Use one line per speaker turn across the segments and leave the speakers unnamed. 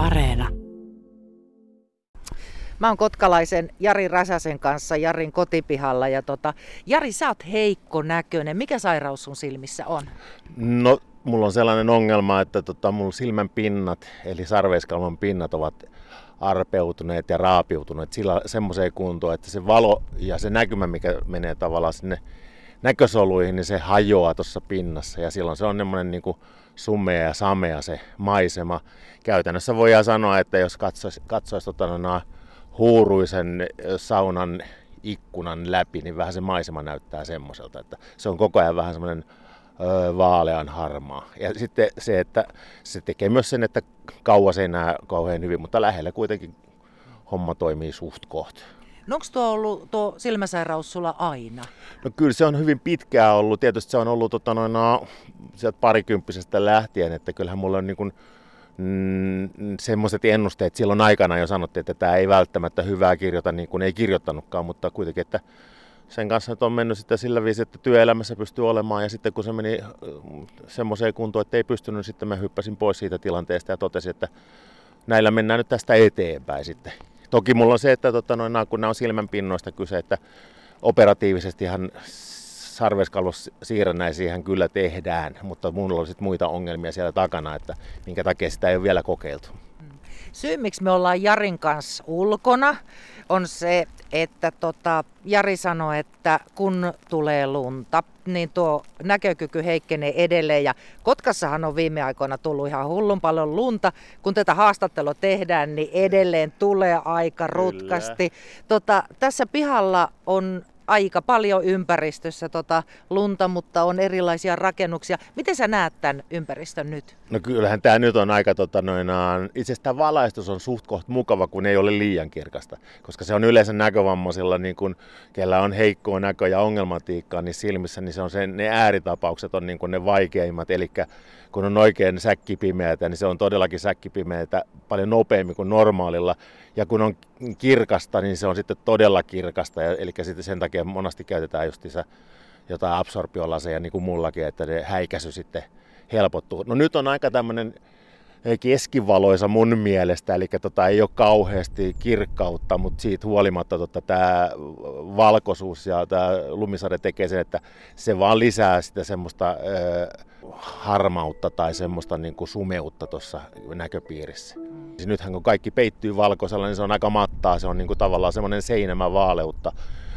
Areena.
Mä oon kotkalaisen Jari Räsäsen kanssa Jarin kotipihalla ja tota, Jari, sä oot heikko näköinen. Mikä sairaus sun silmissä on?
No, mulla on sellainen ongelma, että tota, mulla silmän pinnat, eli sarveiskalvon pinnat ovat arpeutuneet ja raapiutuneet sillä semmoiseen kuntoon, että se valo ja se näkymä, mikä menee tavallaan sinne näkösoluihin, niin se hajoaa tuossa pinnassa ja silloin se on semmoinen niin sumea ja samea se maisema. Käytännössä voidaan sanoa, että jos katsoisi, katsoisi tota, huuruisen saunan ikkunan läpi, niin vähän se maisema näyttää semmoiselta, että se on koko ajan vähän semmoinen vaalean harmaa. Ja sitten se, että se tekee myös sen, että kauas ei näe kauhean hyvin, mutta lähellä kuitenkin homma toimii suht koht.
No onko tuo ollut tuo silmäsairaus sulla aina?
No kyllä se on hyvin pitkään ollut. Tietysti se on ollut tota, noin, no, sieltä parikymppisestä lähtien, että kyllähän mulla on niin kuin, mm, semmoiset ennusteet silloin aikana jo sanottiin, että tämä ei välttämättä hyvää kirjoita niin kuin ei kirjoittanutkaan, mutta kuitenkin, että sen kanssa on mennyt sitten sillä viisi, että työelämässä pystyy olemaan ja sitten kun se meni semmoiseen kuntoon, että ei pystynyt, niin sitten mä hyppäsin pois siitä tilanteesta ja totesin, että näillä mennään nyt tästä eteenpäin sitten. Toki mulla on se, että tota, noin, kun nämä on silmänpinnoista kyse, että operatiivisestihan sarveskalvossiirrännäisiähän kyllä tehdään, mutta mulla on sitten muita ongelmia siellä takana, että minkä takia sitä ei ole vielä kokeiltu.
Syy, miksi me ollaan Jarin kanssa ulkona, on se, että tota, Jari sanoi, että kun tulee lunta, niin tuo näkökyky heikkenee edelleen. Ja Kotkassahan on viime aikoina tullut ihan hullun paljon lunta. Kun tätä haastattelua tehdään, niin edelleen tulee aika rutkasti. Tota, tässä pihalla on aika paljon ympäristössä tota lunta, mutta on erilaisia rakennuksia. Miten sä näet tämän ympäristön nyt?
No kyllähän tämä nyt on aika, tota, noin, itse asiassa valaistus on suht koht mukava, kun ei ole liian kirkasta. Koska se on yleensä näkövammaisilla, niin kun, kellä on heikkoa näkö- ja ongelmatiikkaa niin silmissä, niin se on se, ne ääritapaukset on niin kun ne vaikeimmat. Eli kun on oikein säkkipimeätä, niin se on todellakin säkkipimeätä paljon nopeammin kuin normaalilla. Ja kun on kirkasta, niin se on sitten todella kirkasta. Eli sitten sen takia monesti käytetään justiinsa jotain absorptiolaseja niin kuin mullakin, että ne häikäisy sitten helpottuu. No nyt on aika tämmöinen keskivaloisa mun mielestä, eli tota, ei ole kauheasti kirkkautta, mutta siitä huolimatta tota, tämä valkoisuus ja tämä lumisade tekee sen, että se vaan lisää sitä semmoista ö, harmautta tai semmoista niin kuin sumeutta tuossa näköpiirissä. Siis nythän kun kaikki peittyy valkoisella, niin se on aika mattaa, se on niin kuin tavallaan semmoinen seinämä vaaleutta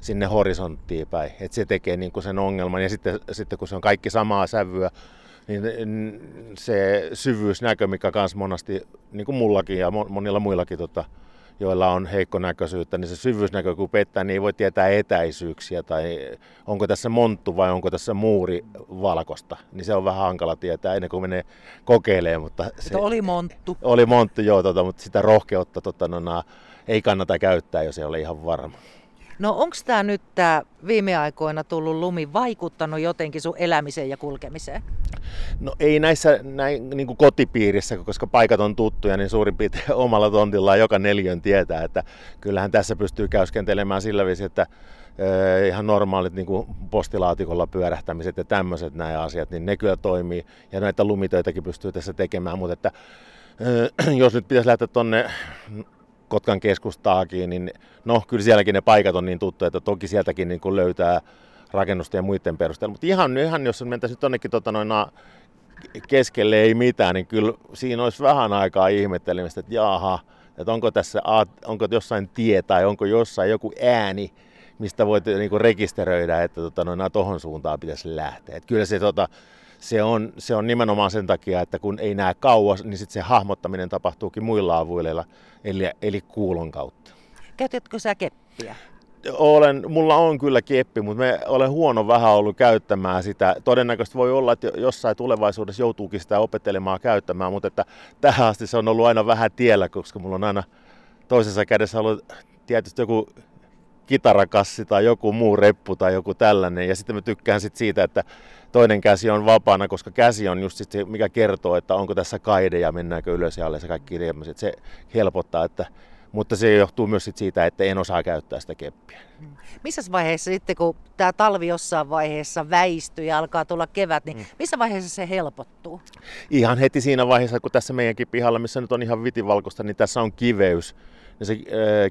sinne horisonttiin päin. Et se tekee niin kuin sen ongelman ja sitten, sitten kun se on kaikki samaa sävyä, niin se syvyysnäkö, mikä myös monasti, niin kuin mullakin ja monilla muillakin, tota, joilla on heikko näköisyyttä, niin se syvyysnäkö kun pettää, niin ei voi tietää etäisyyksiä tai onko tässä monttu vai onko tässä muuri valkosta. Niin se on vähän hankala tietää ennen kuin menee kokeilemaan. Mutta se,
oli monttu.
Oli monttu, joo, tota, mutta sitä rohkeutta tota, no, ei kannata käyttää, jos ei ole ihan varma.
No onko tämä nyt tämä viime aikoina tullut lumi vaikuttanut jotenkin sun elämiseen ja kulkemiseen?
No ei näissä näin, niin kuin kotipiirissä, koska paikat on tuttuja, niin suurin piirtein omalla tontillaan joka neljön tietää, että kyllähän tässä pystyy käyskentelemään sillä viisi, että eh, ihan normaalit niin kuin postilaatikolla pyörähtämiset ja tämmöiset nämä asiat, niin ne kyllä toimii. Ja näitä lumitöitäkin pystyy tässä tekemään, mutta että, eh, jos nyt pitäisi lähteä tuonne Kotkan keskustaakin, niin no kyllä sielläkin ne paikat on niin tuttuja, että toki sieltäkin niin kuin löytää rakennusten ja muiden perusteella. Mutta ihan, ihan jos mentäisiin tuonnekin tota noin, keskelle ei mitään, niin kyllä siinä olisi vähän aikaa ihmettelemistä, että jaha, että onko tässä onko jossain tie tai onko jossain joku ääni, mistä voit niin kuin rekisteröidä, että tota, suuntaan pitäisi lähteä. Että kyllä se, tota, se, on, se on nimenomaan sen takia, että kun ei näe kauas, niin sitten se hahmottaminen tapahtuukin muilla avuilla, eli, eli kuulon kautta.
Käytätkö sä keppiä?
olen, mulla on kyllä keppi, mutta me olen huono vähän ollut käyttämään sitä. Todennäköisesti voi olla, että jossain tulevaisuudessa joutuukin sitä opettelemaan käyttämään, mutta että tähän asti se on ollut aina vähän tiellä, koska mulla on aina toisessa kädessä ollut tietysti joku kitarakassi tai joku muu reppu tai joku tällainen. Ja sitten mä tykkään sit siitä, että toinen käsi on vapaana, koska käsi on just se, mikä kertoo, että onko tässä kaide ja mennäänkö ylös ja alle se kaikki tämmöiset. Se helpottaa, että mutta se johtuu myös sit siitä, että en osaa käyttää sitä keppiä.
Missä vaiheessa sitten, kun tämä talvi jossain vaiheessa väistyy ja alkaa tulla kevät, niin mm. missä vaiheessa se helpottuu?
Ihan heti siinä vaiheessa, kun tässä meidänkin pihalla, missä nyt on ihan vitivalkoista, niin tässä on kiveys ja se äh,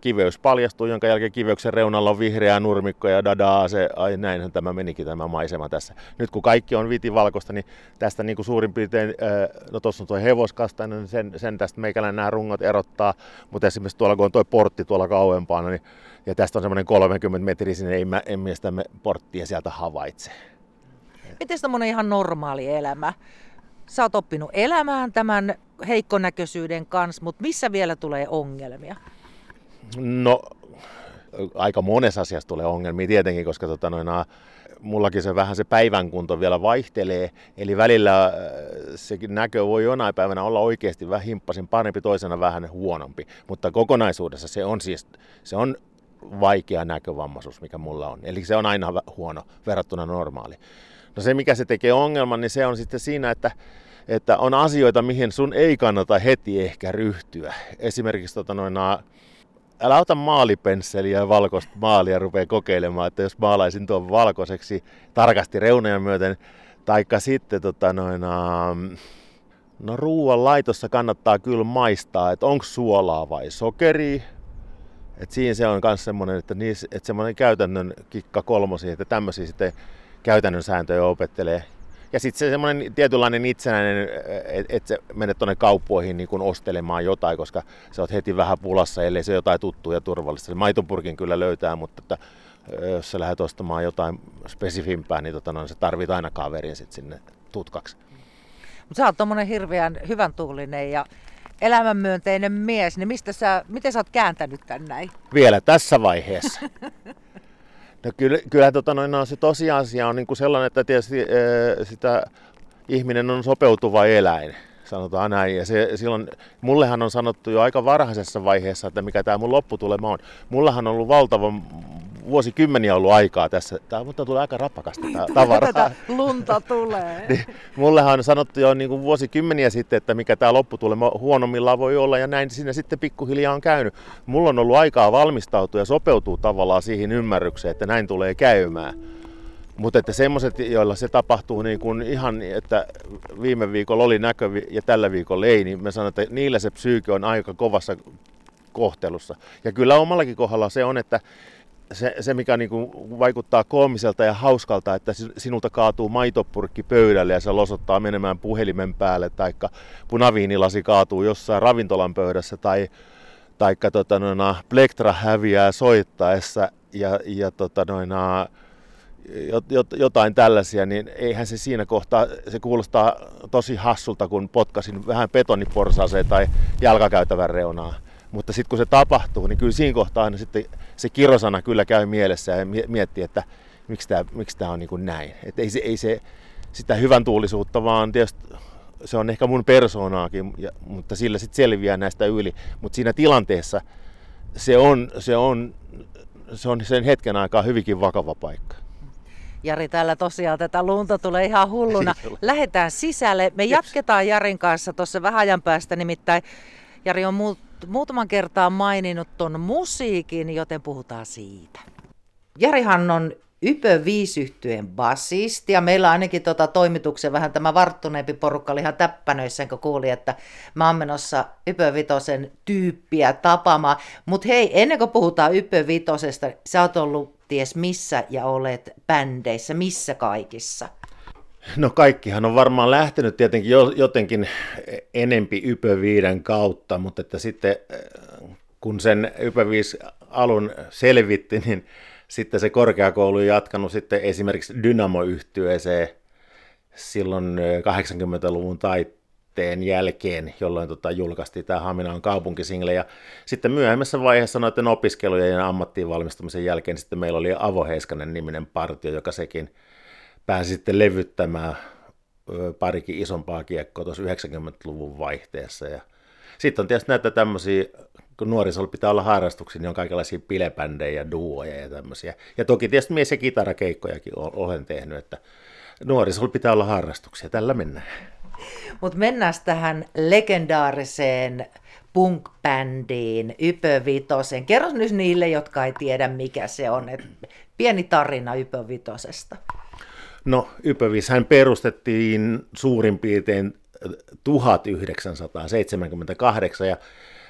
kiveys paljastuu, jonka jälkeen kiveyksen reunalla on vihreä nurmikko ja dadaa, se, ai näinhän tämä menikin tämä maisema tässä. Nyt kun kaikki on vitivalkoista, niin tästä niin kuin suurin piirtein, äh, no tuossa on tuo hevoskastainen, niin sen, sen tästä meikäläinen nämä rungot erottaa, mutta esimerkiksi tuolla kun on tuo portti tuolla kauempana, niin, ja tästä on semmoinen 30 metriä sinne, ei mä, en mielestämme porttia sieltä havaitse.
Miten semmoinen ihan normaali elämä? Sä oot oppinut elämään tämän heikkonäköisyyden kanssa, mutta missä vielä tulee ongelmia?
No, aika monessa asiassa tulee ongelmia tietenkin, koska tota, noin, mullakin se vähän se päivän kunto vielä vaihtelee. Eli välillä se näkö voi jonain päivänä olla oikeasti vähän himppasin parempi, toisena vähän huonompi. Mutta kokonaisuudessa se on siis se on vaikea näkövammaisuus, mikä mulla on. Eli se on aina huono verrattuna normaali. No se, mikä se tekee ongelman, niin se on sitten siinä, että että on asioita, mihin sun ei kannata heti ehkä ryhtyä. Esimerkiksi tota noin, älä ota maalipensseliä ja valkoista maalia rupea kokeilemaan, että jos maalaisin tuon valkoiseksi tarkasti reunoja myöten, taikka sitten tota noin, no ruoan laitossa kannattaa kyllä maistaa, että onko suolaa vai sokeri. Et siinä se on myös semmoinen, että, niissä, että semmoinen käytännön kikka kolmosi, että tämmöisiä sitten käytännön sääntöjä opettelee. Ja sitten se semmoinen tietynlainen itsenäinen, että et sä menet tuonne kauppoihin niin ostelemaan jotain, koska sä oot heti vähän pulassa, ellei se jotain tuttua ja turvallista. Se maitopurkin kyllä löytää, mutta että, jos sä lähdet ostamaan jotain spesifimpää, niin tota, no, se tarvit aina kaverin sit sinne tutkaksi.
Mutta sä oot tommonen hirveän hyvän tuulinen ja elämänmyönteinen mies, niin mistä sä, miten sä oot kääntänyt tän näin?
Vielä tässä vaiheessa. No kyllä, kyllä tota noin, no, se tosiasia on niin kuin sellainen, että tietysti ee, sitä ihminen on sopeutuva eläin, sanotaan näin. Ja se, silloin, mullehan on sanottu jo aika varhaisessa vaiheessa, että mikä tämä mun lopputulema on. Mullahan on ollut valtavan vuosikymmeniä ollut aikaa tässä. Tämä mutta tulee aika rapakasta tämä tavara.
Tätä lunta tulee.
niin, mullehan on sanottu jo niin kuin vuosikymmeniä sitten, että mikä tämä lopputulema huonommillaan voi olla ja näin siinä sitten pikkuhiljaa on käynyt. Mulla on ollut aikaa valmistautua ja sopeutua tavallaan siihen ymmärrykseen, että näin tulee käymään. Mutta että semmoiset, joilla se tapahtuu niin kuin ihan, että viime viikolla oli näkö ja tällä viikolla ei, niin mä sanon, että niillä se psyyke on aika kovassa kohtelussa. Ja kyllä omallakin kohdalla se on, että se, se mikä niin kuin vaikuttaa koomiselta ja hauskalta, että sinulta kaatuu maitopurkki pöydälle ja se losottaa menemään puhelimen päälle, tai punaviinilasi kaatuu jossain ravintolan pöydässä, tai taikka tota, noina, plektra häviää soittaessa ja, ja tota, noina, jotain tällaisia, niin eihän se siinä kohtaa, se kuulostaa tosi hassulta, kun potkasin vähän betoniporsaaseen tai jalkakäytävän reunaa. Mutta sitten kun se tapahtuu, niin kyllä siinä kohtaa aina sitten se kirosana kyllä käy mielessä ja miettii, että miksi tämä miksi tää on niin kuin näin. Että ei se, ei se sitä hyvän tuulisuutta, vaan tietysti se on ehkä mun persoonaakin, ja, mutta sillä sitten selviää näistä yli. Mutta siinä tilanteessa se on, se, on, se on sen hetken aikaa hyvinkin vakava paikka.
Jari, täällä tosiaan tätä lunta tulee ihan hulluna. Lähdetään sisälle. Me jatketaan Jarin kanssa tuossa vähän ajan päästä, nimittäin Jari on muutaman kertaa maininnut ton musiikin, joten puhutaan siitä. Jarihan on Ypö viisyhtyeen basisti ja meillä ainakin tota toimituksen vähän tämä varttuneempi porukka oli ihan täppänöissä, kun kuuli, että mä oon menossa Ypö Vitosen tyyppiä tapaamaan. Mutta hei, ennen kuin puhutaan Ypö Vitosesta, sä oot ollut ties missä ja olet bändeissä, missä kaikissa?
No kaikkihan on varmaan lähtenyt tietenkin jotenkin enempi Ypö kautta, mutta että sitten kun sen Ypö alun selvitti, niin sitten se korkeakoulu on jatkanut sitten esimerkiksi Dynamo-yhtyeeseen silloin 80-luvun taitteen jälkeen, jolloin tota, julkaistiin tämä Haminan kaupunkisingle. Ja sitten myöhemmässä vaiheessa noiden opiskelujen ja ammattiin valmistumisen jälkeen sitten meillä oli Avo Heiskanen niminen partio, joka sekin pääsi sitten levyttämään parikin isompaa kiekkoa tuossa 90-luvun vaihteessa. Ja sitten on tietysti näitä tämmöisiä, kun nuorisolla pitää olla harrastuksia, niin on kaikenlaisia pilebändejä, duoja ja tämmöisiä. Ja toki tietysti mies- ja kitarakeikkojakin olen tehnyt, että nuorisolla pitää olla harrastuksia. Tällä mennään.
Mutta mennään tähän legendaariseen punk-bändiin, Ypö Vitosen. Kerro nyt niille, jotka ei tiedä mikä se on. Et pieni tarina Ypö Vitosesta.
No hän perustettiin suurin piirtein 1978 ja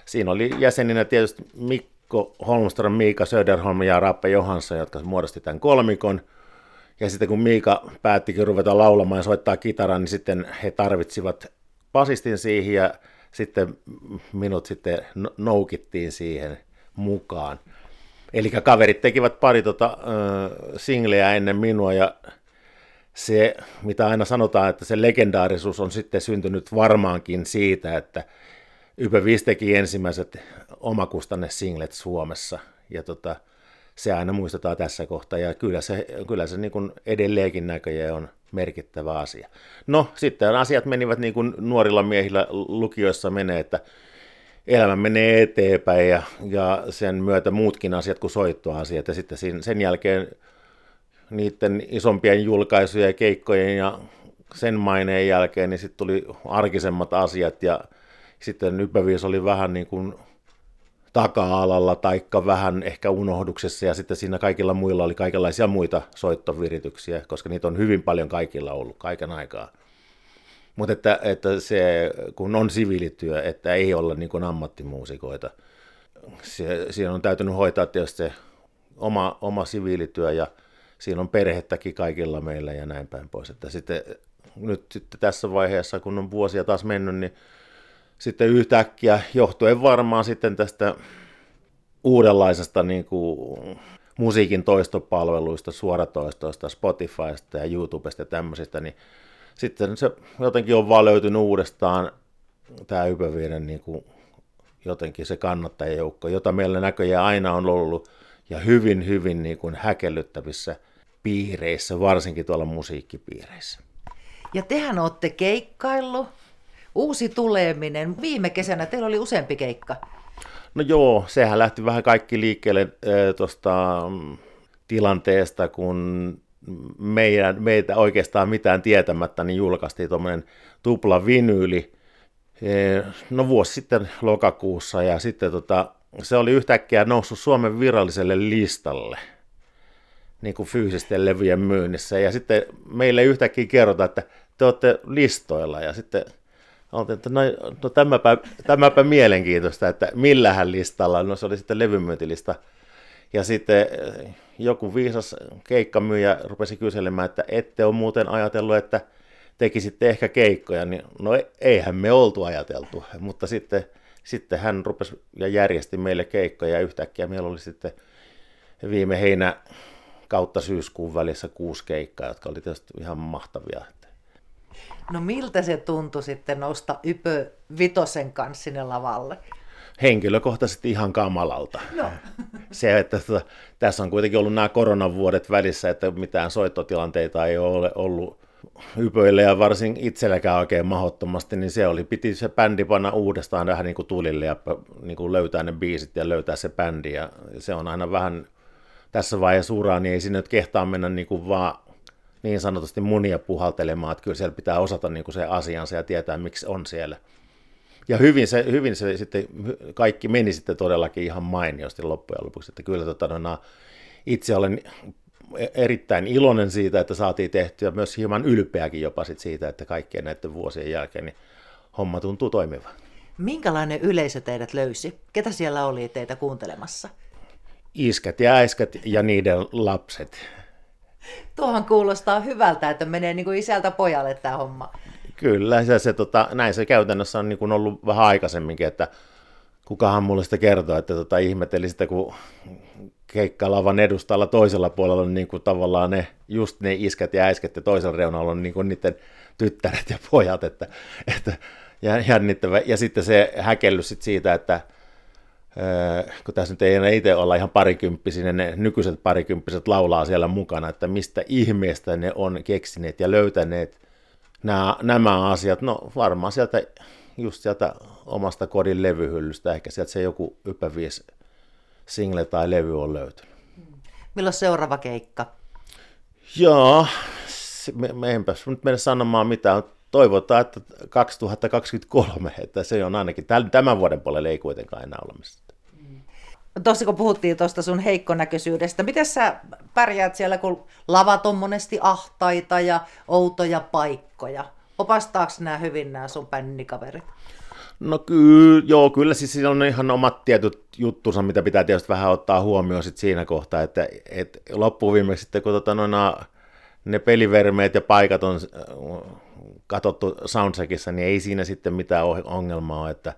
siinä oli jäseninä tietysti Mikko Holmström, Miika Söderholm ja Rappe Johansson, jotka muodosti tämän kolmikon. Ja sitten kun Miika päättikin ruveta laulamaan ja soittaa kitaraa, niin sitten he tarvitsivat basistin siihen ja sitten minut sitten noukittiin siihen mukaan. Eli kaverit tekivät pari tota, äh, singleä ennen minua ja se, mitä aina sanotaan, että se legendaarisuus on sitten syntynyt varmaankin siitä, että Ypä teki ensimmäiset omakustanne singlet Suomessa. Ja tota, se aina muistetaan tässä kohtaa, ja kyllä se, kyllä se niin kuin edelleenkin näköjään on merkittävä asia. No, sitten asiat menivät niin kuin nuorilla miehillä lukioissa menee, että elämä menee eteenpäin, ja, ja sen myötä muutkin asiat kuin soittoasiat, ja sitten sen jälkeen niiden isompien julkaisujen ja keikkojen ja sen maineen jälkeen, niin sitten tuli arkisemmat asiat, ja sitten Ypäviis oli vähän niin kuin taka-alalla taikka vähän ehkä unohduksessa ja sitten siinä kaikilla muilla oli kaikenlaisia muita soittovirityksiä, koska niitä on hyvin paljon kaikilla ollut kaiken aikaa. Mutta että, että se, kun on siviilityö, että ei olla niin kuin ammattimuusikoita, se, siinä on täytynyt hoitaa tietysti se oma, oma siviilityö ja siinä on perhettäkin kaikilla meillä ja näin päin pois. Että sitten, nyt sitten tässä vaiheessa, kun on vuosia taas mennyt, niin sitten yhtäkkiä, johtuen varmaan sitten tästä uudenlaisesta niin kuin, musiikin toistopalveluista, suoratoistoista, Spotifysta ja YouTubesta ja tämmöisistä, niin sitten se jotenkin on vaan löytynyt uudestaan tämä Ypäviiden niin kuin, jotenkin se kannattajajoukko, jota meillä näköjään aina on ollut ja hyvin, hyvin niin kuin häkellyttävissä piireissä, varsinkin tuolla musiikkipiireissä.
Ja tehän olette keikkaillut uusi tuleminen. Viime kesänä teillä oli useampi keikka.
No joo, sehän lähti vähän kaikki liikkeelle äh, tuosta mm, tilanteesta, kun meidän, meitä oikeastaan mitään tietämättä, niin julkaistiin tuommoinen tupla vinyyli, no vuosi sitten lokakuussa, ja sitten tota, se oli yhtäkkiä noussut Suomen viralliselle listalle, niin kuin fyysisten levyjen myynnissä, ja sitten meille yhtäkkiä kerrotaan, että te olette listoilla, ja sitten Oltiin, että no, no tämäpä, tämäpä mielenkiintoista, että millähän listalla, no se oli sitten levymyyntilista. Ja sitten eh, joku viisas keikkamyyjä rupesi kyselemään, että ette ole muuten ajatellut, että tekisitte ehkä keikkoja, niin no e, eihän me oltu ajateltu, mutta sitten, sitten hän rupesi ja järjesti meille keikkoja. Ja yhtäkkiä meillä oli sitten viime heinä kautta syyskuun välissä kuusi keikkaa, jotka oli tietysti ihan mahtavia.
No miltä se tuntui sitten nousta Ypö Vitosen kanssa sinne lavalle?
Henkilökohtaisesti ihan kamalalta. No. Se, että tota, tässä on kuitenkin ollut nämä koronavuodet välissä, että mitään soittotilanteita ei ole ollut ypöille ja varsin itselläkään oikein mahdottomasti, niin se oli, piti se bändi panna uudestaan vähän niin kuin tulille ja niin kuin löytää ne biisit ja löytää se bändi ja se on aina vähän tässä vaiheessa uraa, niin ei sinne nyt kehtaa mennä niin kuin vaan niin sanotusti munia puhaltelemaan, että kyllä siellä pitää osata niin kuin se asiansa ja tietää, miksi on siellä. Ja hyvin se, hyvin se sitten, kaikki meni sitten todellakin ihan mainiosti loppujen lopuksi, että kyllä tota, no, itse olen erittäin iloinen siitä, että saatiin tehtyä myös hieman ylpeäkin jopa sit siitä, että kaikkien näiden vuosien jälkeen niin homma tuntuu toimivan.
Minkälainen yleisö teidät löysi? Ketä siellä oli teitä kuuntelemassa?
Iskät ja äiskät ja niiden lapset.
Tuohan kuulostaa hyvältä, että menee niin kuin isältä pojalle tämä homma.
Kyllä, se, se, tota, näin se käytännössä on niin kuin ollut vähän aikaisemminkin, että kukahan mulle sitä kertoo, että tota, ihmetteli sitä, kun keikkalavan edustalla toisella puolella on niin kuin tavallaan ne, just ne iskät ja äisket ja toisella reunalla on niin kuin niiden tyttäret ja pojat, että, että jännittävä. Ja sitten se häkellys sit siitä, että kun tässä nyt ei enää itse olla ihan parikymppisiä, ne nykyiset parikymppiset laulaa siellä mukana, että mistä ihmeestä ne on keksineet ja löytäneet nämä, nämä asiat. No varmaan sieltä just sieltä omasta kodin levyhyllystä, ehkä sieltä se joku ypävies single tai levy on löytynyt.
Milloin seuraava keikka?
Joo, me, me enpäs nyt mennä sanomaan mitään. toivotaan, että 2023, että se on ainakin tämän vuoden puolella ei kuitenkaan enää ole mistä.
Tuossa kun puhuttiin tuosta sun heikkonäköisyydestä, miten sä pärjäät siellä, kun lavat on monesti ahtaita ja outoja paikkoja? Opastaako nämä hyvin nämä sun pännikaverit?
No kyllä, joo, kyllä siis siinä on ihan omat tietyt juttunsa, mitä pitää tietysti vähän ottaa huomioon sit siinä kohtaa, että et loppuviimeksi sitten kun tota, noina, ne pelivermeet ja paikat on katsottu soundcheckissa, niin ei siinä sitten mitään ongelmaa ole, että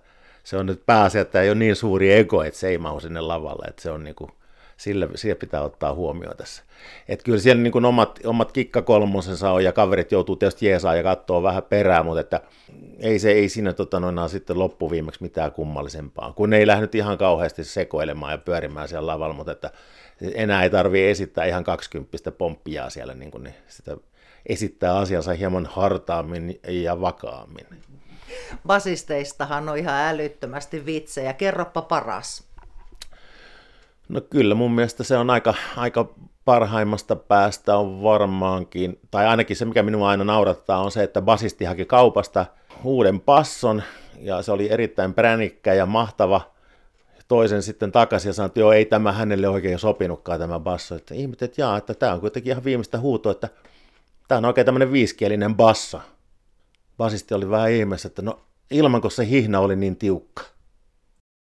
se on nyt pääasia, että ei ole niin suuri ego, että se ei mahu sinne lavalle, että se on niin kuin, sille, sille pitää ottaa huomioon tässä. Et kyllä siellä niin kuin omat, omat kikkakolmosensa on ja kaverit joutuu tietysti jeesaa ja katsoa vähän perään, mutta että ei se ei siinä tota, noin, sitten loppuviimeksi mitään kummallisempaa, kun ei lähde ihan kauheasti sekoilemaan ja pyörimään siellä lavalla, mutta että enää ei tarvitse esittää ihan 20 pomppia siellä, niin, kuin, niin sitä esittää asiansa hieman hartaammin ja vakaammin.
Basisteistahan on ihan älyttömästi vitsejä. Kerropa paras.
No kyllä, mun mielestä se on aika, aika parhaimmasta päästä on varmaankin, tai ainakin se mikä minua aina naurattaa on se, että basisti haki kaupasta uuden passon, ja se oli erittäin pränikkä ja mahtava, toisen sitten takaisin ja sanoi, että joo, ei tämä hänelle oikein sopinutkaan tämä basso. Että ihmet, että jaa, että tämä on kuitenkin ihan viimeistä huutoa, että tämä on oikein tämmöinen viiskielinen basso. Basisti oli vähän ihmeessä, että no ilman kun se hihna oli niin tiukka.